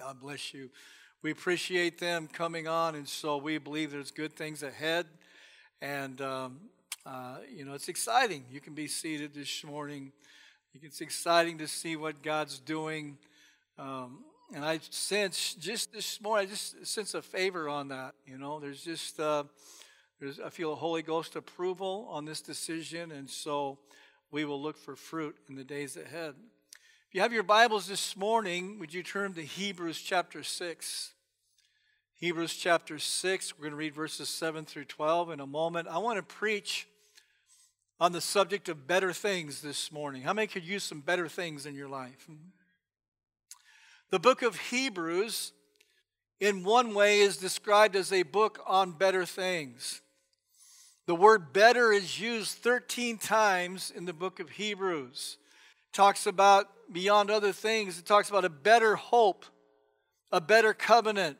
God bless you. We appreciate them coming on, and so we believe there's good things ahead. And, um, uh, you know, it's exciting. You can be seated this morning. It's exciting to see what God's doing. Um, and I sense just this morning, I just sense a favor on that. You know, there's just, uh, there's, I feel a Holy Ghost approval on this decision, and so we will look for fruit in the days ahead. If you have your Bibles this morning, would you turn to Hebrews chapter 6? Hebrews chapter 6, we're going to read verses 7 through 12 in a moment. I want to preach on the subject of better things this morning. How many could use some better things in your life? The book of Hebrews, in one way, is described as a book on better things. The word better is used 13 times in the book of Hebrews. Talks about, beyond other things, it talks about a better hope, a better covenant,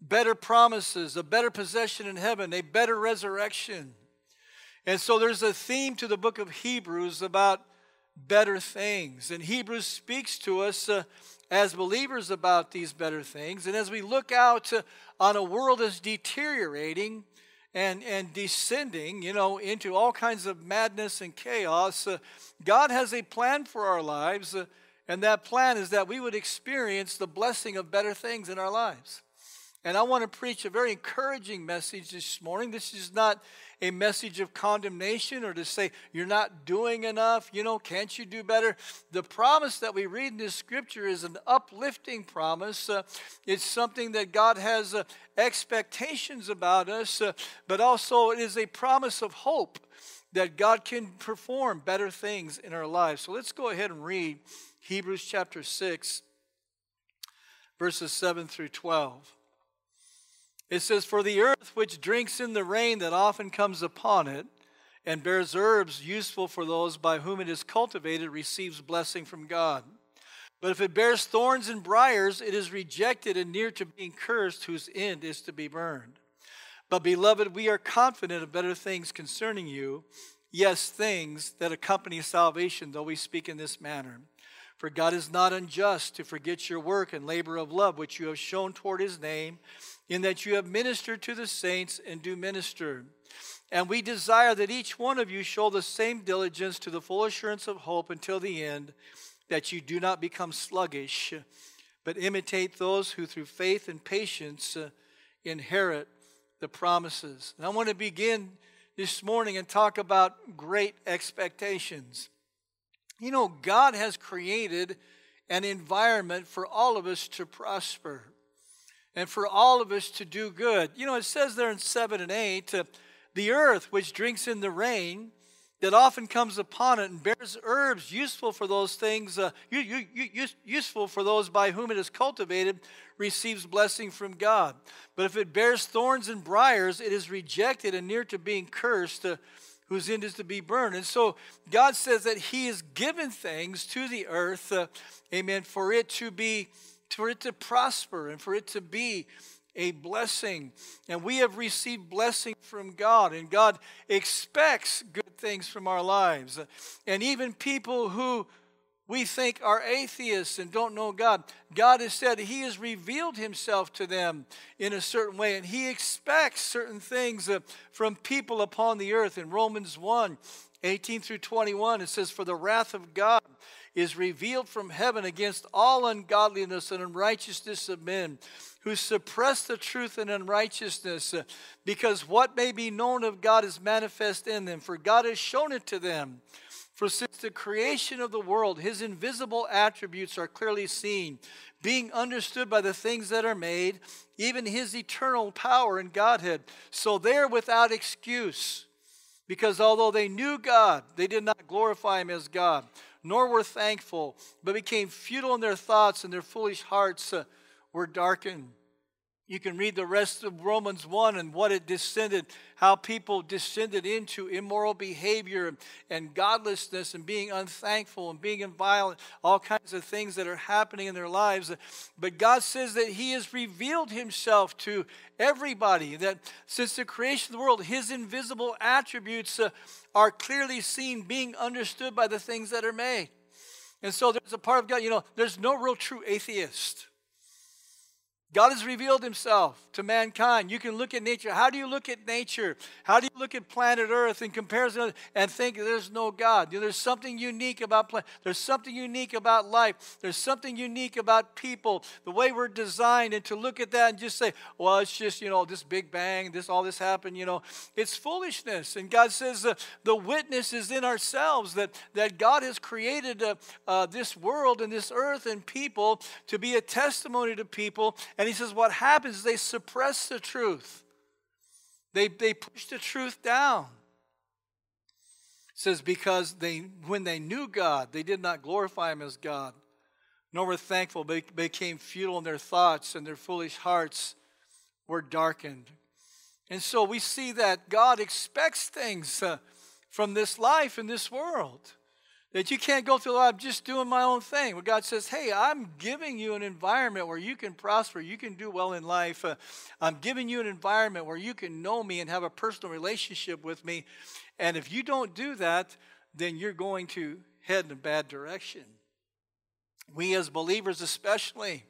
better promises, a better possession in heaven, a better resurrection. And so there's a theme to the book of Hebrews about better things. And Hebrews speaks to us uh, as believers about these better things. And as we look out uh, on a world that's deteriorating, and, and descending, you know, into all kinds of madness and chaos. Uh, God has a plan for our lives, uh, and that plan is that we would experience the blessing of better things in our lives. And I want to preach a very encouraging message this morning. This is not a message of condemnation or to say you're not doing enough, you know, can't you do better? The promise that we read in this scripture is an uplifting promise. Uh, it's something that God has uh, expectations about us, uh, but also it is a promise of hope that God can perform better things in our lives. So let's go ahead and read Hebrews chapter 6, verses 7 through 12. It says, For the earth which drinks in the rain that often comes upon it, and bears herbs useful for those by whom it is cultivated, receives blessing from God. But if it bears thorns and briers, it is rejected and near to being cursed, whose end is to be burned. But, beloved, we are confident of better things concerning you, yes, things that accompany salvation, though we speak in this manner. For God is not unjust to forget your work and labor of love, which you have shown toward his name in that you have ministered to the saints and do minister. And we desire that each one of you show the same diligence to the full assurance of hope until the end, that you do not become sluggish, but imitate those who through faith and patience uh, inherit the promises. And I want to begin this morning and talk about great expectations. You know, God has created an environment for all of us to prosper and for all of us to do good. You know, it says there in 7 and 8 uh, the earth which drinks in the rain that often comes upon it and bears herbs useful for those things, uh, useful for those by whom it is cultivated, receives blessing from God. But if it bears thorns and briers, it is rejected and near to being cursed. Uh, whose end is to be burned. And so God says that He has given things to the earth, uh, amen, for it to be for it to prosper and for it to be a blessing. And we have received blessing from God, and God expects good things from our lives. And even people who we think are atheists and don't know God, God has said He has revealed Himself to them in a certain way, and He expects certain things uh, from people upon the earth. In Romans 1 18 through 21, it says, For the wrath of God is revealed from heaven against all ungodliness and unrighteousness of men who suppress the truth in unrighteousness, uh, because what may be known of God is manifest in them, for God has shown it to them. For since the creation of the world, his invisible attributes are clearly seen, being understood by the things that are made, even his eternal power and Godhead. So they're without excuse, because although they knew God, they did not glorify him as God nor were thankful, but became futile in their thoughts, and their foolish hearts uh, were darkened. You can read the rest of Romans 1 and what it descended, how people descended into immoral behavior and godlessness and being unthankful and being violent, all kinds of things that are happening in their lives. But God says that He has revealed Himself to everybody, that since the creation of the world, His invisible attributes uh, are clearly seen, being understood by the things that are made. And so there's a part of God, you know, there's no real true atheist. God has revealed himself to mankind. You can look at nature. How do you look at nature? How do you look at planet Earth in comparison and think there's no God? You know, there's something unique about planet. There's something unique about life. There's something unique about people. The way we're designed and to look at that and just say, well, it's just, you know, this big bang, this all this happened, you know. It's foolishness. And God says uh, the witness is in ourselves that, that God has created uh, uh, this world and this earth and people to be a testimony to people. And he says, what happens is they suppress the truth. They, they push the truth down. It says, because they when they knew God, they did not glorify him as God, nor were thankful, but became futile in their thoughts, and their foolish hearts were darkened. And so we see that God expects things uh, from this life in this world. That you can't go through life just doing my own thing. Where God says, hey, I'm giving you an environment where you can prosper, you can do well in life. Uh, I'm giving you an environment where you can know me and have a personal relationship with me. And if you don't do that, then you're going to head in a bad direction. We as believers, especially,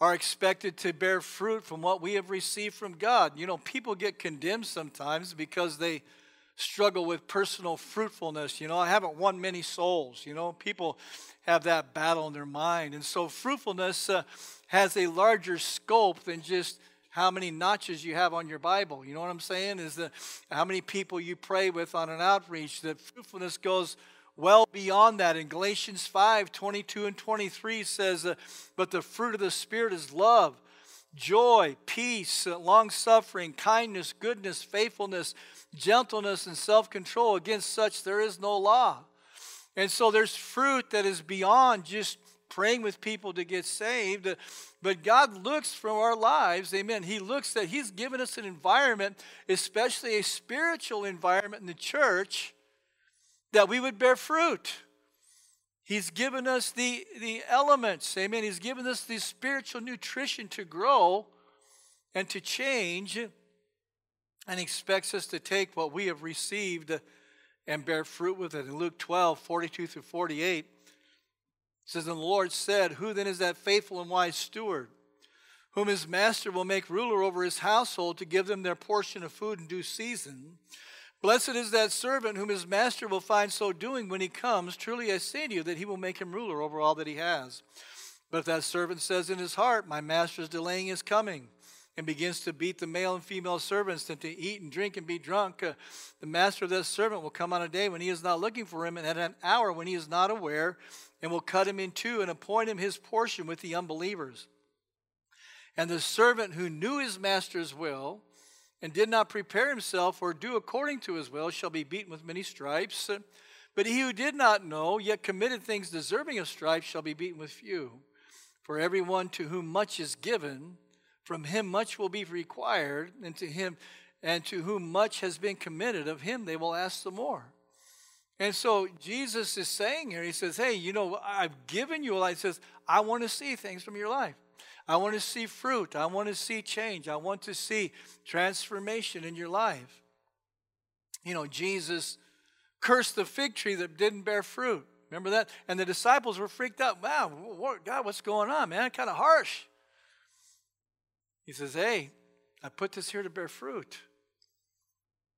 are expected to bear fruit from what we have received from God. You know, people get condemned sometimes because they struggle with personal fruitfulness. You know, I haven't won many souls. You know, people have that battle in their mind. And so fruitfulness uh, has a larger scope than just how many notches you have on your Bible. You know what I'm saying? Is that how many people you pray with on an outreach. That fruitfulness goes well beyond that. In Galatians 5 22 and 23 says, uh, But the fruit of the Spirit is love, joy, peace, long suffering, kindness, goodness, faithfulness gentleness and self control. Against such, there is no law. And so there's fruit that is beyond just praying with people to get saved. But God looks from our lives, amen. He looks that He's given us an environment, especially a spiritual environment in the church, that we would bear fruit. He's given us the, the elements, amen. He's given us the spiritual nutrition to grow and to change and expects us to take what we have received and bear fruit with it. In Luke 12, 42 through 48, it says, And the Lord said, Who then is that faithful and wise steward, whom his master will make ruler over his household to give them their portion of food in due season? Blessed is that servant whom his master will find so doing when he comes. Truly I say to you that he will make him ruler over all that he has. But if that servant says in his heart, My master is delaying his coming, and begins to beat the male and female servants and to eat and drink and be drunk, uh, the master of that servant will come on a day when he is not looking for him and at an hour when he is not aware and will cut him in two and appoint him his portion with the unbelievers. And the servant who knew his master's will and did not prepare himself or do according to his will shall be beaten with many stripes. But he who did not know, yet committed things deserving of stripes, shall be beaten with few. For everyone to whom much is given, from him much will be required, and to him and to whom much has been committed, of him they will ask the more. And so Jesus is saying here, he says, Hey, you know, I've given you a life. He says, I want to see things from your life. I want to see fruit. I want to see change. I want to see transformation in your life. You know, Jesus cursed the fig tree that didn't bear fruit. Remember that? And the disciples were freaked out. Wow, God, what's going on, man? Kind of harsh. He says, Hey, I put this here to bear fruit.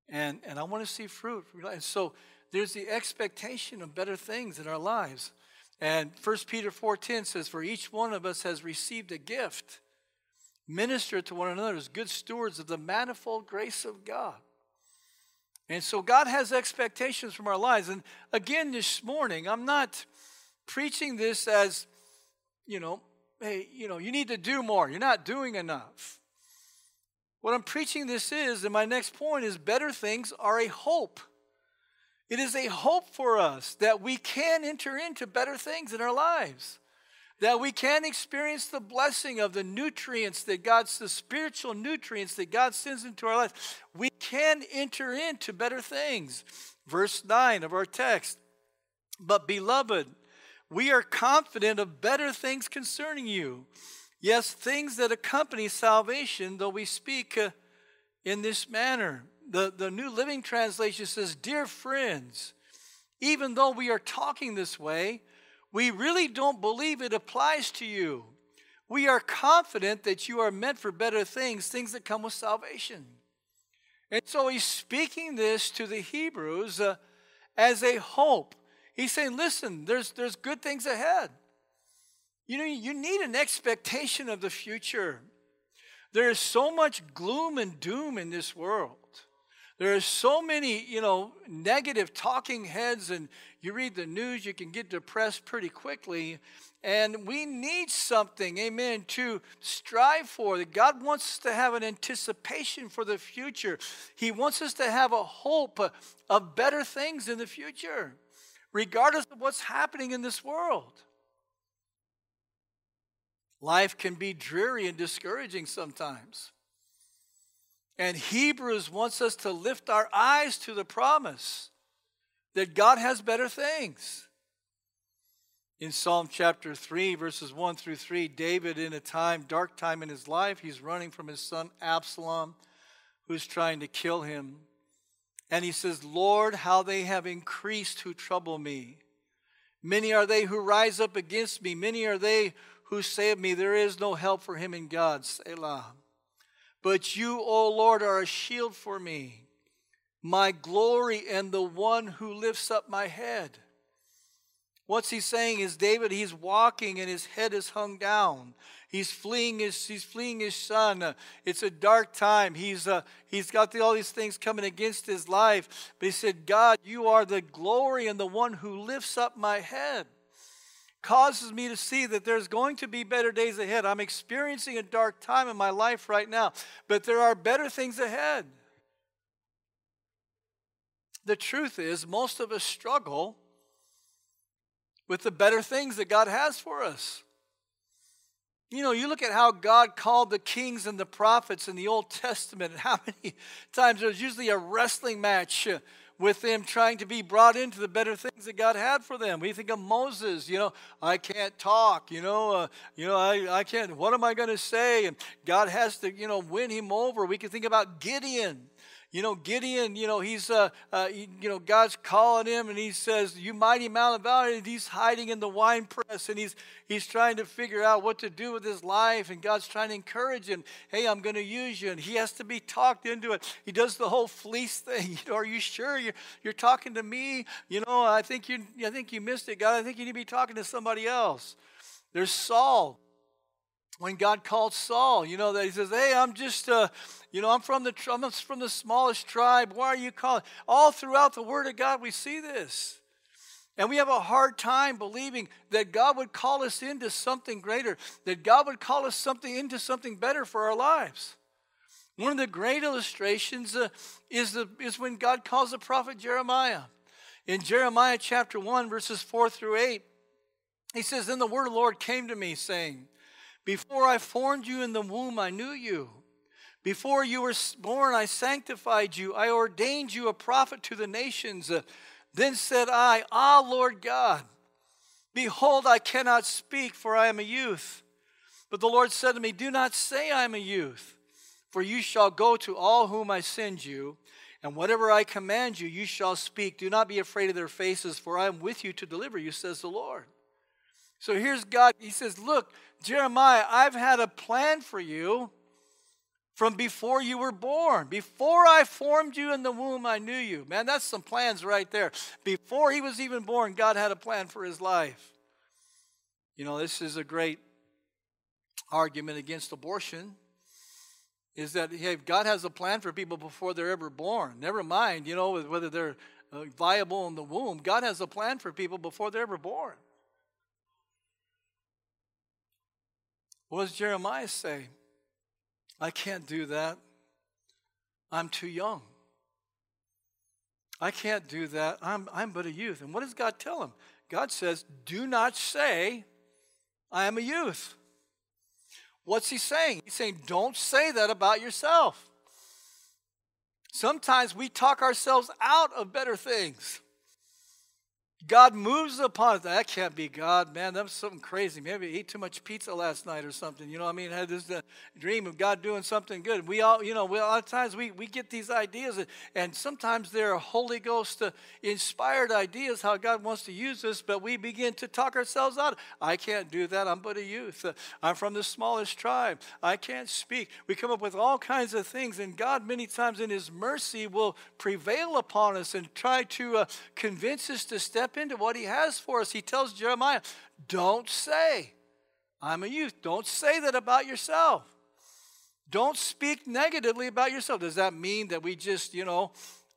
And, and I want to see fruit. And so there's the expectation of better things in our lives. And 1 Peter 4.10 says, For each one of us has received a gift. Minister to one another as good stewards of the manifold grace of God. And so God has expectations from our lives. And again, this morning, I'm not preaching this as, you know, hey, you know, you need to do more. You're not doing enough. What I'm preaching this is, and my next point is better things are a hope. It is a hope for us that we can enter into better things in our lives. That we can experience the blessing of the nutrients that God's, the spiritual nutrients that God sends into our life. We can enter into better things. Verse 9 of our text. But, beloved, we are confident of better things concerning you. Yes, things that accompany salvation, though we speak uh, in this manner. The, the New Living Translation says, Dear friends, even though we are talking this way, we really don't believe it applies to you. We are confident that you are meant for better things, things that come with salvation. And so he's speaking this to the Hebrews uh, as a hope. He's saying, listen, there's, there's good things ahead. You know, you need an expectation of the future. There is so much gloom and doom in this world. There are so many, you know, negative talking heads, and you read the news, you can get depressed pretty quickly. And we need something, amen, to strive for. That God wants us to have an anticipation for the future. He wants us to have a hope of better things in the future, regardless of what's happening in this world. Life can be dreary and discouraging sometimes. And Hebrews wants us to lift our eyes to the promise that God has better things. In Psalm chapter 3, verses 1 through 3, David, in a time, dark time in his life, he's running from his son Absalom, who's trying to kill him. And he says, Lord, how they have increased who trouble me. Many are they who rise up against me. Many are they who of me, There is no help for him in God. Selah. But you, O Lord, are a shield for me, my glory, and the one who lifts up my head. What's he saying is David, he's walking and his head is hung down. He's fleeing his, he's fleeing his son. It's a dark time. He's, uh, he's got the, all these things coming against his life. But he said, God, you are the glory and the one who lifts up my head causes me to see that there's going to be better days ahead. I'm experiencing a dark time in my life right now, but there are better things ahead. The truth is, most of us struggle with the better things that God has for us. You know, you look at how God called the kings and the prophets in the Old Testament, and how many times there was usually a wrestling match with them trying to be brought into the better things that God had for them. We think of Moses, you know, I can't talk, you know, uh, you know, I, I can't, what am I going to say? And God has to, you know, win him over. We can think about Gideon you know, Gideon, you know, he's, uh, uh, you know, God's calling him and he says, You mighty man of valor. And he's hiding in the wine press and he's, he's trying to figure out what to do with his life. And God's trying to encourage him, Hey, I'm going to use you. And he has to be talked into it. He does the whole fleece thing. You know, are you sure you're, you're talking to me? You know, I think you, I think you missed it, God. I think you need to be talking to somebody else. There's Saul when God called Saul, you know, that he says, Hey, I'm just, uh, you know, I'm from the, I'm from the smallest tribe. Why are you calling? All throughout the Word of God, we see this. And we have a hard time believing that God would call us into something greater, that God would call us something into something better for our lives. One of the great illustrations uh, is, the, is when God calls the prophet Jeremiah. In Jeremiah chapter 1, verses 4 through 8, he says, Then the word of the Lord came to me, saying, before I formed you in the womb, I knew you. Before you were born, I sanctified you. I ordained you a prophet to the nations. Uh, then said I, Ah, Lord God, behold, I cannot speak, for I am a youth. But the Lord said to me, Do not say I am a youth, for you shall go to all whom I send you, and whatever I command you, you shall speak. Do not be afraid of their faces, for I am with you to deliver you, says the Lord. So here's God. He says, Look, Jeremiah, I've had a plan for you from before you were born. Before I formed you in the womb, I knew you. Man, that's some plans right there. Before he was even born, God had a plan for his life. You know, this is a great argument against abortion. Is that hey, God has a plan for people before they're ever born. Never mind, you know, whether they're uh, viable in the womb. God has a plan for people before they're ever born. What does Jeremiah say? I can't do that. I'm too young. I can't do that. I'm, I'm but a youth. And what does God tell him? God says, Do not say, I am a youth. What's he saying? He's saying, Don't say that about yourself. Sometimes we talk ourselves out of better things. God moves upon it. That can't be God, man. That was something crazy. Maybe I ate too much pizza last night or something. You know what I mean? I had this uh, dream of God doing something good. We all, you know, we, a lot of times we, we get these ideas, and sometimes they're Holy Ghost uh, inspired ideas how God wants to use us, but we begin to talk ourselves out. I can't do that. I'm but a youth. Uh, I'm from the smallest tribe. I can't speak. We come up with all kinds of things, and God, many times in His mercy, will prevail upon us and try to convince us to step step into what he has for us. He tells Jeremiah, Don't say, I'm a youth. Don't say that about yourself. Don't speak negatively about yourself. Does that mean that we just, you know,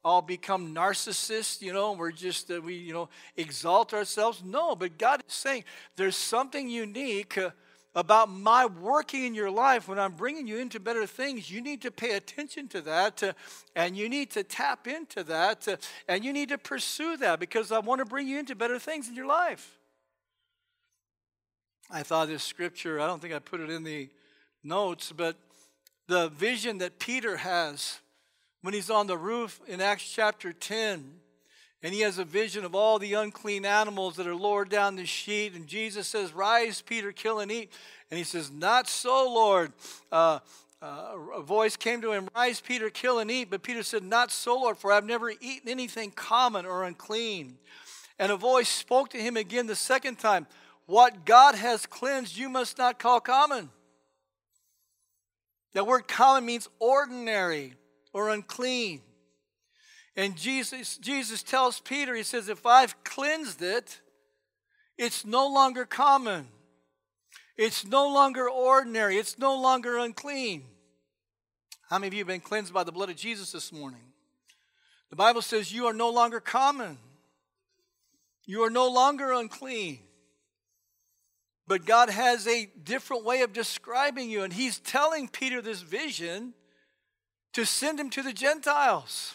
all become narcissists, you know, we're just, uh, we, you know, exalt ourselves? No, but God is saying there's something unique. Uh, about my working in your life when I'm bringing you into better things, you need to pay attention to that uh, and you need to tap into that uh, and you need to pursue that because I want to bring you into better things in your life. I thought this scripture, I don't think I put it in the notes, but the vision that Peter has when he's on the roof in Acts chapter 10 and he has a vision of all the unclean animals that are lowered down the sheet. And Jesus says, Rise, Peter, kill and eat. And he says, Not so, Lord. Uh, uh, a voice came to him, Rise, Peter, kill and eat. But Peter said, Not so, Lord, for I've never eaten anything common or unclean. And a voice spoke to him again the second time, What God has cleansed, you must not call common. That word common means ordinary or unclean. And Jesus, Jesus tells Peter, He says, If I've cleansed it, it's no longer common. It's no longer ordinary. It's no longer unclean. How many of you have been cleansed by the blood of Jesus this morning? The Bible says you are no longer common. You are no longer unclean. But God has a different way of describing you, and He's telling Peter this vision to send him to the Gentiles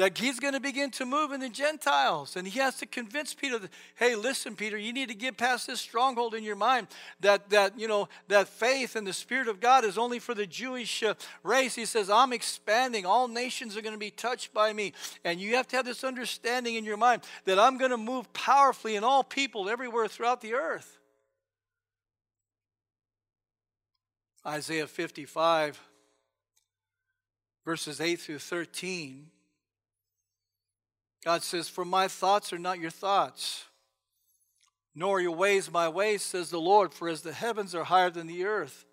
that he's going to begin to move in the Gentiles. And he has to convince Peter that, hey, listen, Peter, you need to get past this stronghold in your mind that, that you know, that faith and the Spirit of God is only for the Jewish uh, race. He says, I'm expanding. All nations are going to be touched by me. And you have to have this understanding in your mind that I'm going to move powerfully in all people everywhere throughout the earth. Isaiah 55, verses 8 through 13 God says, For my thoughts are not your thoughts, nor are your ways my ways, says the Lord. For as the heavens are higher than the earth,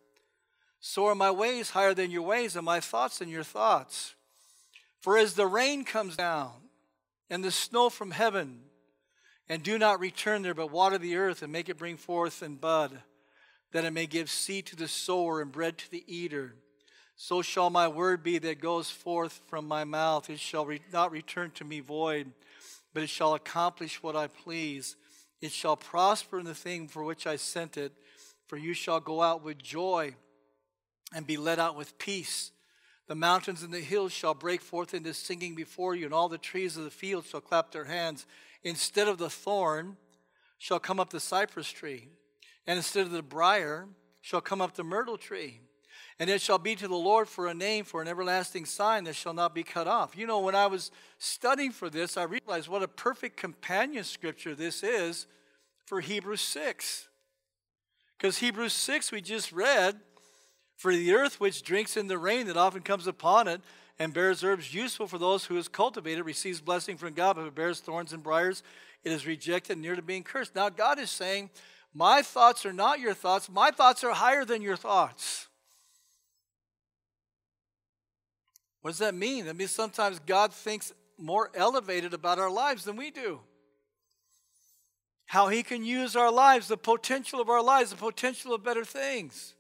so are my ways higher than your ways, and my thoughts than your thoughts. For as the rain comes down, and the snow from heaven, and do not return there, but water the earth, and make it bring forth and bud, that it may give seed to the sower and bread to the eater. So shall my word be that goes forth from my mouth. It shall re- not return to me void, but it shall accomplish what I please. It shall prosper in the thing for which I sent it. For you shall go out with joy and be led out with peace. The mountains and the hills shall break forth into singing before you, and all the trees of the field shall clap their hands. Instead of the thorn shall come up the cypress tree, and instead of the brier shall come up the myrtle tree. And it shall be to the Lord for a name, for an everlasting sign that shall not be cut off. You know, when I was studying for this, I realized what a perfect companion scripture this is for Hebrews 6. Because Hebrews 6, we just read, for the earth which drinks in the rain that often comes upon it and bears herbs useful for those who is cultivated receives blessing from God, but it bears thorns and briars, it is rejected, near to being cursed. Now, God is saying, My thoughts are not your thoughts, my thoughts are higher than your thoughts. What does that mean? That means sometimes God thinks more elevated about our lives than we do. How He can use our lives, the potential of our lives, the potential of better things.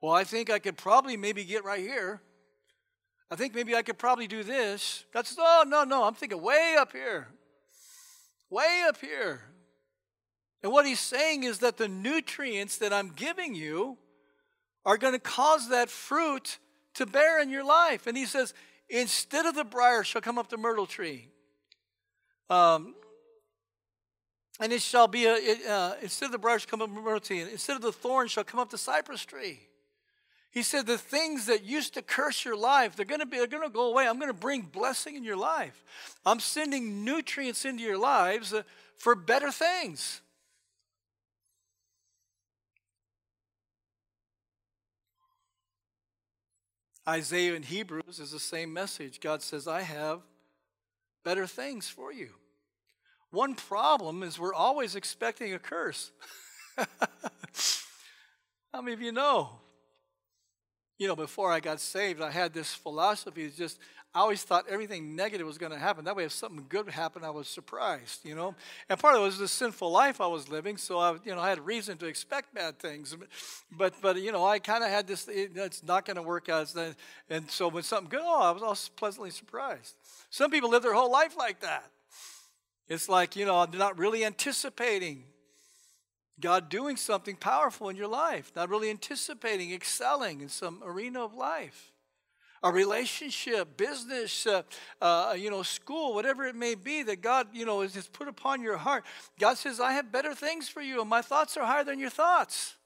Well, I think I could probably maybe get right here. I think maybe I could probably do this. That's, oh, no, no, I'm thinking way up here. Way up here. And what he's saying is that the nutrients that I'm giving you are going to cause that fruit to bear in your life. And he says, instead of the briar shall come up the myrtle tree. Um, and it shall be a, it, uh, instead of the briar shall come up the myrtle tree, instead of the thorn shall come up the cypress tree. He said, The things that used to curse your life, they're to be, they're to go away. I'm to bring blessing in your life. I'm sending nutrients into your lives uh, for better things. Isaiah and Hebrews is the same message. God says, I have better things for you. One problem is we're always expecting a curse. How many of you know? You know, before I got saved, I had this philosophy. Just, I always thought everything negative was going to happen. That way, if something good happened, I was surprised, you know? And part of it was the sinful life I was living, so I, you know, I had reason to expect bad things. But, but you know, I kind of had this, it's not going to work out. And so when something good, oh, I was all pleasantly surprised. Some people live their whole life like that. It's like, you know, they're not really anticipating God doing something powerful in your life, not really anticipating excelling in some arena of life. A relationship, business, uh, uh, you know, school, whatever it may be that God, you know, has put upon your heart. God says, I have better things for you, and my thoughts are higher than your thoughts.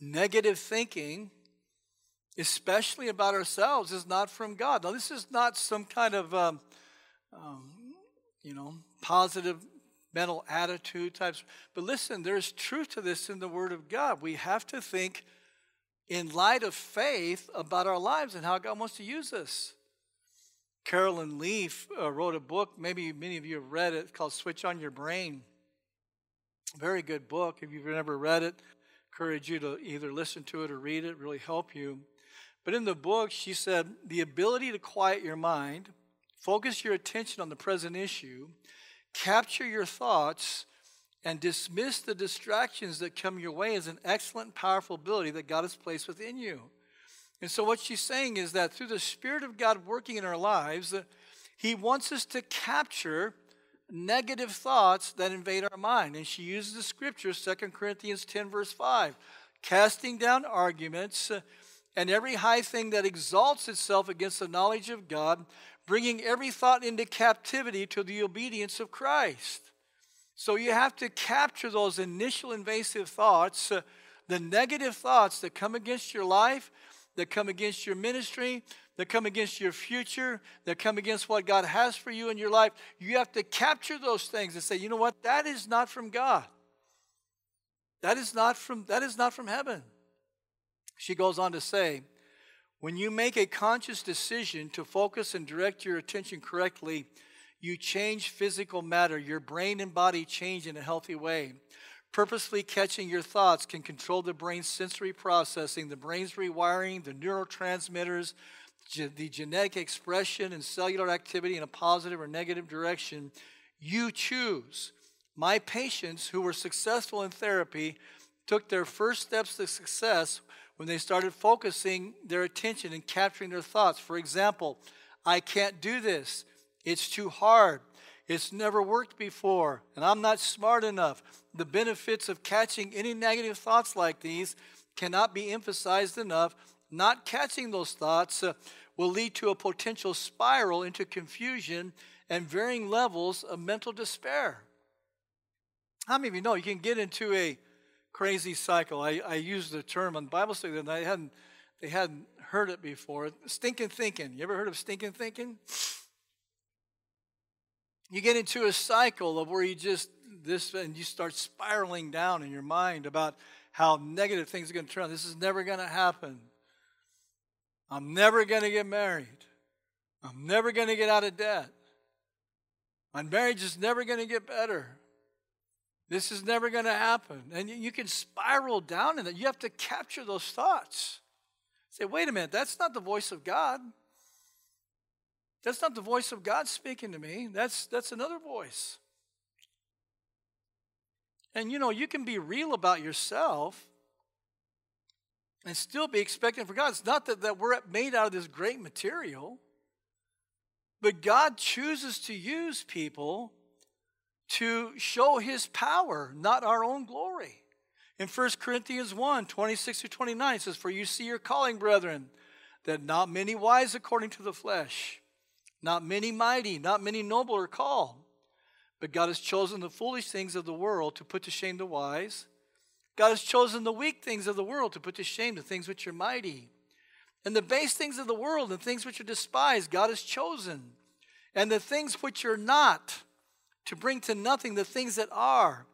Negative thinking, especially about ourselves, is not from God. Now, this is not some kind of um, um, you know, positive mental attitude types. But listen, there's truth to this in the Word of God. We have to think in light of faith about our lives and how God wants to use us. Caroline Leaf uh, wrote a book, maybe many of you have read it, called Switch on Your Brain. Very good book. If you've never read it, encourage you to either listen to it or read it, really help you. But in the book, she said, the ability to quiet your mind Focus your attention on the present issue, capture your thoughts, and dismiss the distractions that come your way is an excellent, powerful ability that God has placed within you. And so, what she's saying is that through the Spirit of God working in our lives, He wants us to capture negative thoughts that invade our mind. And she uses the scripture, 2 Corinthians 10, verse 5, casting down arguments and every high thing that exalts itself against the knowledge of God, bringing every thought into captivity to the obedience of Christ. So you have to capture those initial invasive thoughts, uh, the negative thoughts that come against your life, that come against your ministry, that come against your future, that come against what God has for you in your life. You have to capture those things and say, you know what? That is not from God. That is not from, that is not from heaven. She goes on to say, when you make a conscious decision to focus and direct your attention correctly, you change physical matter. Your brain and body change in a healthy way. Purposefully catching your thoughts can control the brain's sensory processing, the brain's rewiring, the neurotransmitters, the genetic expression and cellular activity in a positive or negative direction. You choose. My patients who were successful in therapy took their first steps to success when they started focusing their attention and capturing their thoughts. For example, I can't do this. It's too hard. It's never worked before, and I'm not smart enough. The benefits of catching any negative thoughts like these cannot be emphasized enough. Not catching those thoughts uh, will lead to a potential spiral into confusion and varying levels of mental despair. How many of you know you can get into a crazy cycle. I, I used the term on Bible study and I hadn't they hadn't heard it before. Stinking thinking. You ever heard of stinking thinking? You get into a cycle of where you just this and you start spiraling down in your mind about how negative things are going to turn. This is never going to happen. I'm never going to get married. I'm never going to get out of debt. My marriage is never going to get better. This is never going to happen. And you can spiral down in that. You have to capture those thoughts. Say, wait a minute, that's not the voice of God. That's not the voice of God speaking to me. That's, that's another voice. And you know, you can be real about yourself and still be expecting for God. It's not that, that we're made out of this great material, but God chooses to use people to show his power, not our own glory. In 1 Corinthians 1 26 to 29, it says, For you see your calling, brethren, that not many wise according to the flesh, not many mighty, not many noble are called. But God has chosen the foolish things of the world to put to shame the wise. God has chosen the weak things of the world to put to shame the things which are mighty. And the base things of the world and things which are despised, God has chosen. And the things which are not, to bring to nothing the things that are,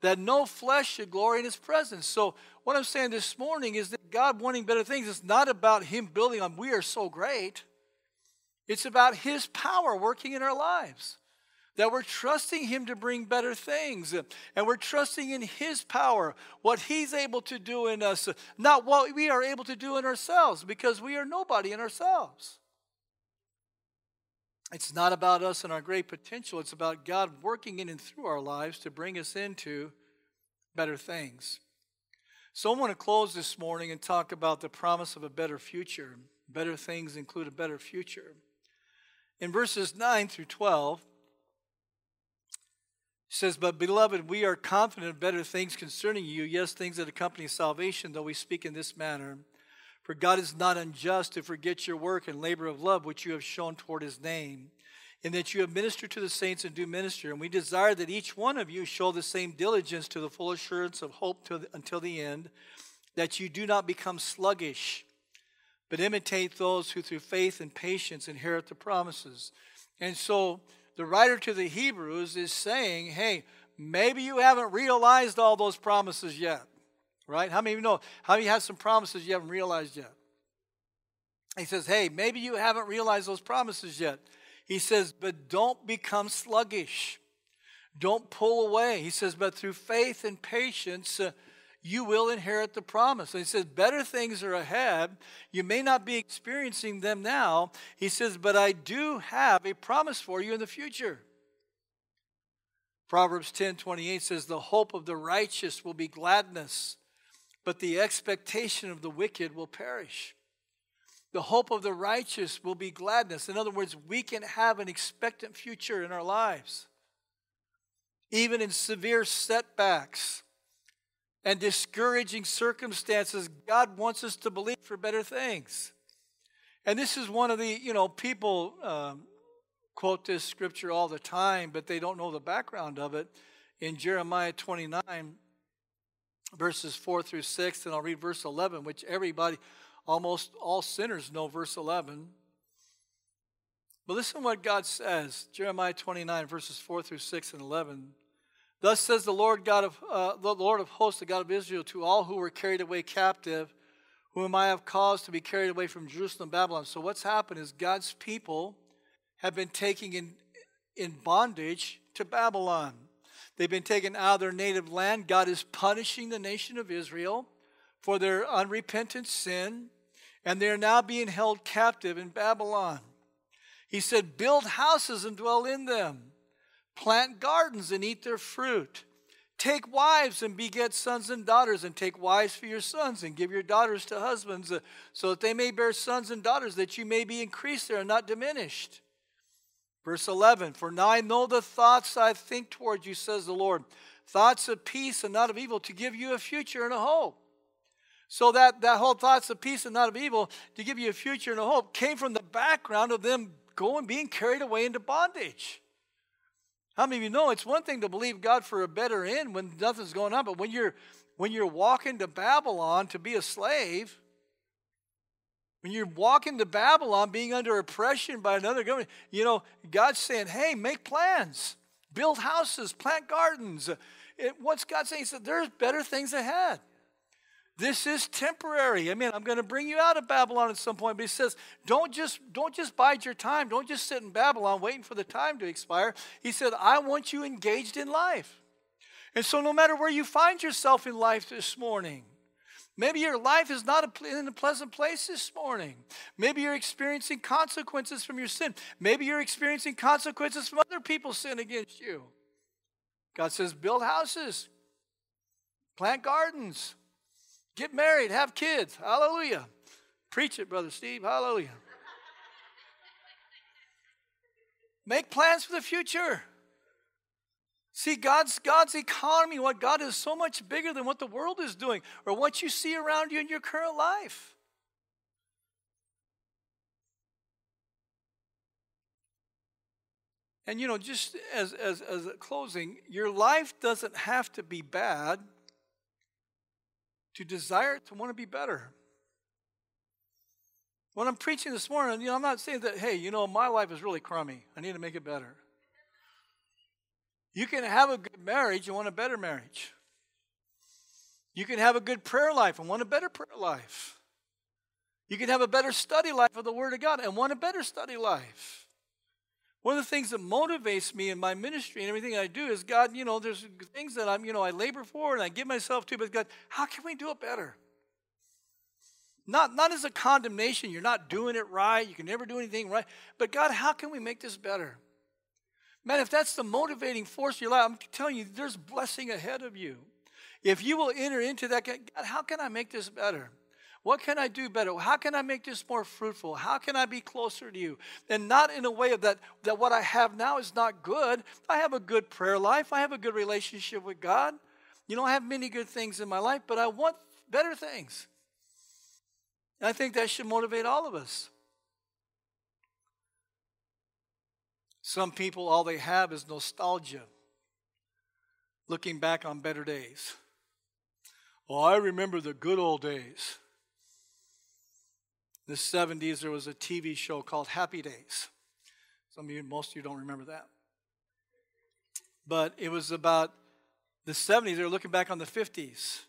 that no flesh should glory in his presence. So, what I'm saying this morning is that God wanting better things is not about him building on, we are so great. It's about his power working in our lives that we're trusting Him to bring better things. And we're trusting in His power, what He's able to do in us, not what we are able to do in ourselves, because we are nobody in ourselves. It's not about us and our great potential, it's about God working in and through our lives to bring us into better things. So I want to close this morning and talk about the promise of a better future. Better things include a better future. In verses 9 through 12, says, But beloved, we are confident of better things concerning you, yes, things that accompany salvation, though we speak in this manner. For God is not unjust to forget your work and labor of love which you have shown toward his name, in that you have ministered to the saints and do minister. And we desire that each one of you show the same diligence to the full assurance of hope the, until the end, that you do not become sluggish, but imitate those who through faith and patience inherit the promises. And so, the writer to the Hebrews is saying, hey, maybe you haven't realized all those promises yet. Right? How many of you know? How many have some promises you haven't realized yet? He says, hey, maybe you haven't realized those promises yet. He says, but don't become sluggish. Don't pull away. He says, but through faith and patience, uh, you will inherit the promise. And he says, Better things are ahead. You may not be experiencing them now. He says, But I do have a promise for you in the future. Proverbs 10 28 says, The hope of the righteous will be gladness, but the expectation of the wicked will perish. The hope of the righteous will be gladness. In other words, we can have an expectant future in our lives, even in severe setbacks and discouraging circumstances, God wants us to believe for better things. And this is one of the, you know, people um, quote this scripture all the time, but they don't know the background of it. In Jeremiah 29, verses 4 through 6, and I'll read verse 11, which everybody, almost all sinners know verse 11. But listen what God says Jeremiah 29, verses 4 through 6 and 11. Thus says the Lord God of uh, the Lord of hosts, the God of Israel, to all who were carried away captive, whom I have caused to be carried away from Jerusalem, Babylon. So what's happened is God's people have been taken in in bondage to Babylon. They've been taken out of their native land. God is punishing the nation of Israel for their unrepentant sin, and they're now being held captive in Babylon. He said, Build houses and dwell in them Plant gardens and eat their fruit. Take wives and beget sons and daughters, and take wives for your sons, and give your daughters to husbands, uh, so that they may bear sons and daughters, that you may be increased there and not diminished. Verse 11 For now I know the thoughts I think toward you, says the Lord thoughts of peace and not of evil, to give you a future and a hope. So that, that whole thoughts of peace and not of evil, to give you a future and a hope, came from the background of them going, being carried away into bondage. How many of you know it's one thing to believe God for a better end when nothing's going on, but when you're when you're walking to Babylon to be a slave, when you're walking to Babylon being under oppression by another government, you know, God's saying, hey, make plans, build houses, plant gardens. It, what's God saying? He said, there's better things ahead. This is temporary. I mean, I'm going to bring you out of Babylon at some point, but he says, don't just don't just bide your time. Don't just sit in Babylon waiting for the time to expire. He said, I want you engaged in life. And so no matter where you find yourself in life this morning, Maybe your life is not in a pleasant place this morning. Maybe you're experiencing consequences from your sin. Maybe you're experiencing consequences from other people's sin against you. God says, build houses, plant gardens, Get married, have kids. Hallelujah. Preach it, Brother Steve. Hallelujah. Make plans for the future. See, God's, God's economy, what God is so much bigger than what the world is doing or what you see around you in your current life. And you know, just as, as, as a closing, your life doesn't have to be bad to desire to want to be better. When I'm preaching this morning, you know, I'm not saying that, hey, you know, my life is really crummy. I need to make it better. You can have a good marriage and want a better marriage. You can have a good prayer life and want a better prayer life. You can have a better study life of the Word of God and want a better study life. One of the things that motivates me in my ministry and everything I do is God, you know, there's things that I'm, you know, I labor for and I give myself to, but God, how can we do it better? Not, not as a condemnation, you're not doing it right, you can never do anything right, but God, how can we make this better? Man, if that's the motivating force of your life, I'm telling you, there's blessing ahead of you. If you will enter into that, God, how can I make this better? What can I do better? How can I make this more fruitful? How can I be closer to you? And not in a way of that, that what I have now is not good. I have a good prayer life. I have a good relationship with God. You know, I have many good things in my life, but I want better things. And I think that should motivate all of us. Some people, all they have is nostalgia, looking back on better days. Well, I remember the good old days. The 70s, there was a TV show called Happy Days. Some of you, most of you don't remember that. But it was about the 70s, They're looking back on the 50s.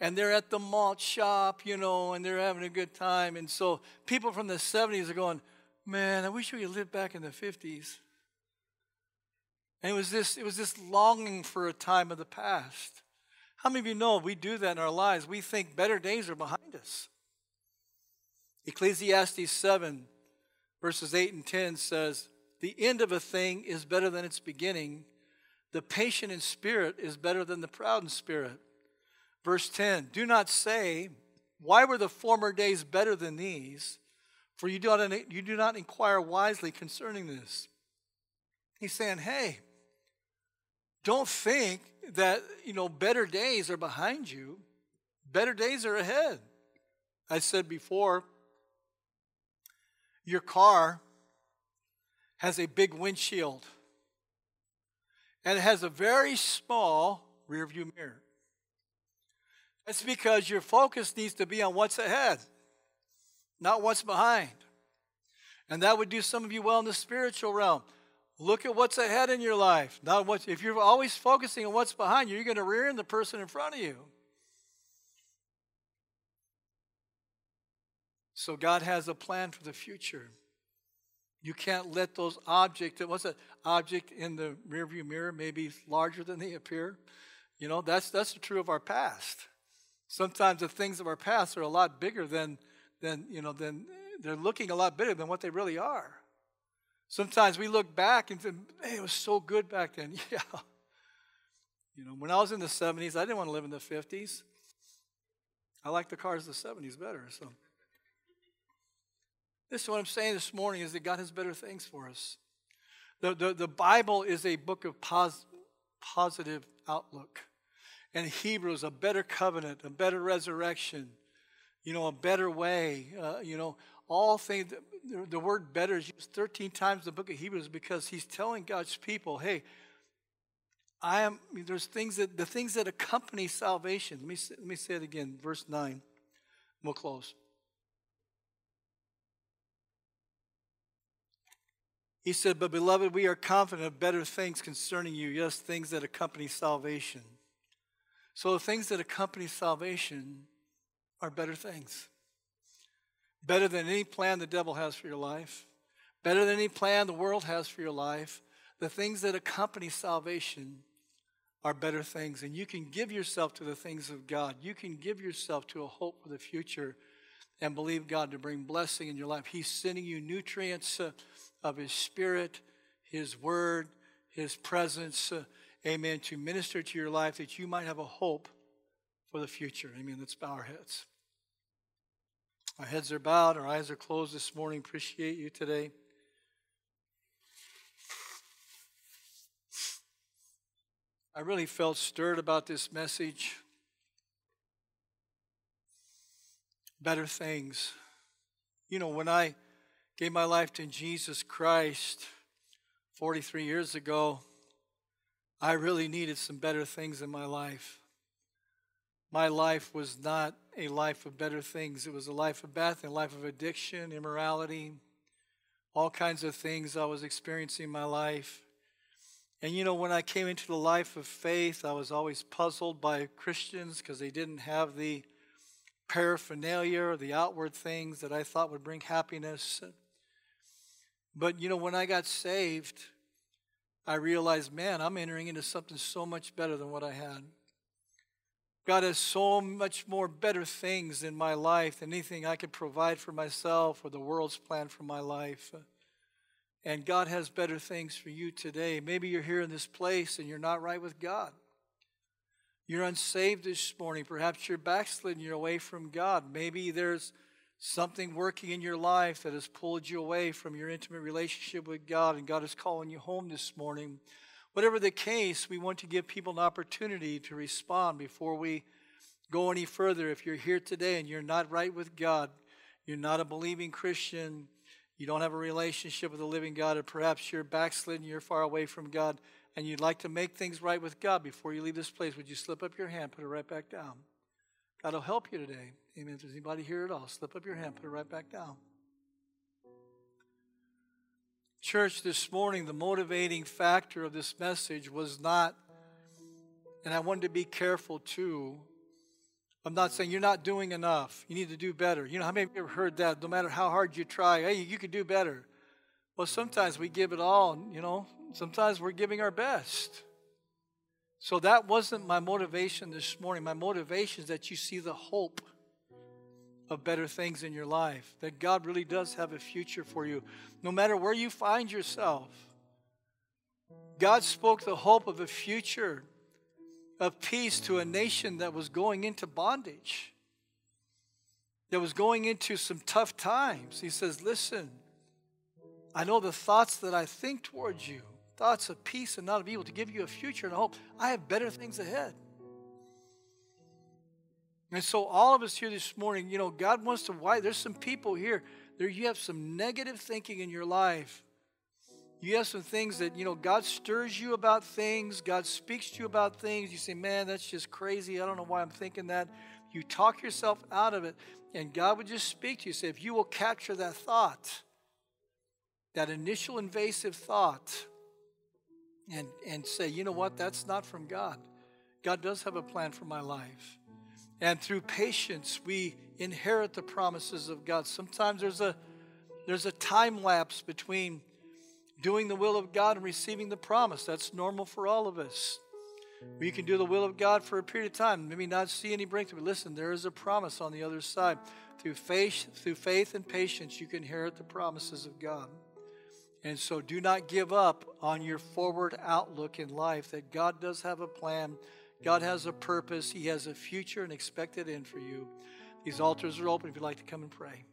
And they're at the malt shop, you know, and they're having a good time. And so people from the 70s are going, man, I wish we could live back in the 50s. And it was this, it was this longing for a time of the past. How many of you know we do that in our lives? We think better days are behind us. Ecclesiastes 7, verses 8 and 10 says, The end of a thing is better than its beginning. The patient in spirit is better than the proud in spirit. Verse 10 Do not say, Why were the former days better than these? For you do not, you do not inquire wisely concerning this. He's saying, Hey, don't think that, you know, better days are behind you. Better days are ahead. I said before, your car has a big windshield and it has a very small rear view mirror. That's because your focus needs to be on what's ahead, not what's behind. And that would do some of you well in the spiritual realm. Look at what's ahead in your life, not what. If you're always focusing on what's behind you, you're going to rear end the person in front of you. So God has a plan for the future. You can't let those objects, what's an object in the rearview mirror, maybe larger than they appear. You know, that's that's the true of our past. Sometimes the things of our past are a lot bigger than than, you know, than they're looking a lot bigger than what they really are. Sometimes we look back and think, hey, it was so good back then. Yeah. You know, when I was in the 70s, I didn't want to live in the 50s. I liked the cars of the 70s better. So. This is what I'm saying this morning is that God has better things for us. The, the, the Bible is a book of pos, positive outlook. And Hebrews, a better covenant, a better resurrection, you know, a better way, uh, you know, all things. The, the word better is used 13 times in the book of Hebrews because he's telling God's people, hey, I am, there's things that, the things that accompany salvation. Let me, let me say it again, verse 9. We'll close. He said, But beloved, we are confident of better things concerning you, yes, things that accompany salvation. So the things that accompany salvation are better things. Better than any plan the devil has for your life, better than any plan the world has for your life. The things that accompany salvation are better things. And you can give yourself to the things of God. You can give yourself to a hope for the future and believe God to bring blessing in your life. He's sending you nutrients. Uh, of His Spirit, His Word, His presence, uh, amen, to minister to your life that you might have a hope for the future. Amen. Let's bow our heads. Our heads are bowed, our eyes are closed this morning. Appreciate you today. I really felt stirred about this message. Better things. You know, when I gave my life to Jesus Christ 43 years ago, I really needed some better things in my life. my life was not a life of better things. It was a life of things, a life of addiction, immorality, all kinds of things I was experiencing in my life. And you know, when I came into the life of faith, I was always puzzled by Christians because they didn't have the paraphernalia or the outward things that I thought would bring happiness. But you know, when I got saved, I realized, man, I'm entering into something so much better than what I had. God has so much more better things in my life than anything I could provide for myself or the world's plan for my life. And God has better things for you today. Maybe you're here in this place and you're not right with God. You're unsaved this morning. Perhaps you're backslidden, you're away from God. Maybe there's something working in your life that has pulled you away from your intimate relationship with God, and God is calling you home this morning. Whatever the case, we want to give people an opportunity to respond before we go any further. If you're here today and you're not right with God, you're not a believing Christian, you don't have a relationship with the living God, or perhaps you're backslidden, you're far away from God, and you'd like to make things right with God before you leave this place, would you slip up your hand, put it right back down? God will help you today. Amen. If there's anybody here at all, slip up your hand, put it right back down. Church, this morning, the motivating factor of this message was not, and I wanted to be careful too. I'm not saying you're not doing enough. You need to do better. You know, how many of you ever heard that? No matter how hard you try, hey, you could do better. Well, sometimes we give it all, you know, sometimes we're giving our best. So that wasn't my motivation this morning. My motivation is that you see the hope of better things in your life, that God really does have a future for you, no matter where you find yourself. God spoke the hope of a future of peace to a nation that was going into bondage, that was going into some tough times. He says, Listen, I know the thoughts that I think towards you, thoughts of peace and not of evil, to give you a future and a hope. I have better things ahead. And so, all of us here this morning, you know, God wants to. Why? There's some people here. There, you have some negative thinking in your life. You have some things that, you know, God stirs you about things. God speaks to you about things. You say, man, that's just crazy. I don't know why I'm thinking that. You talk yourself out of it. And God would just speak to you. Say, if you will capture that thought, that initial invasive thought, and, and say, you know what, that's not from God. God does have a plan for my life. And through patience, we inherit the promises of God. Sometimes there's a there's a time lapse between doing the will of God and receiving the promise. That's normal for all of us. We can do the will of God for a period of time, maybe not see any breakthrough. But listen, there is a promise on the other side. Through faith, through faith and patience, you can inherit the promises of God. And so do not give up on your forward outlook in life that God does have a plan God has a purpose, He has a future and expected end for you. These altars are open if you'd like to come and pray.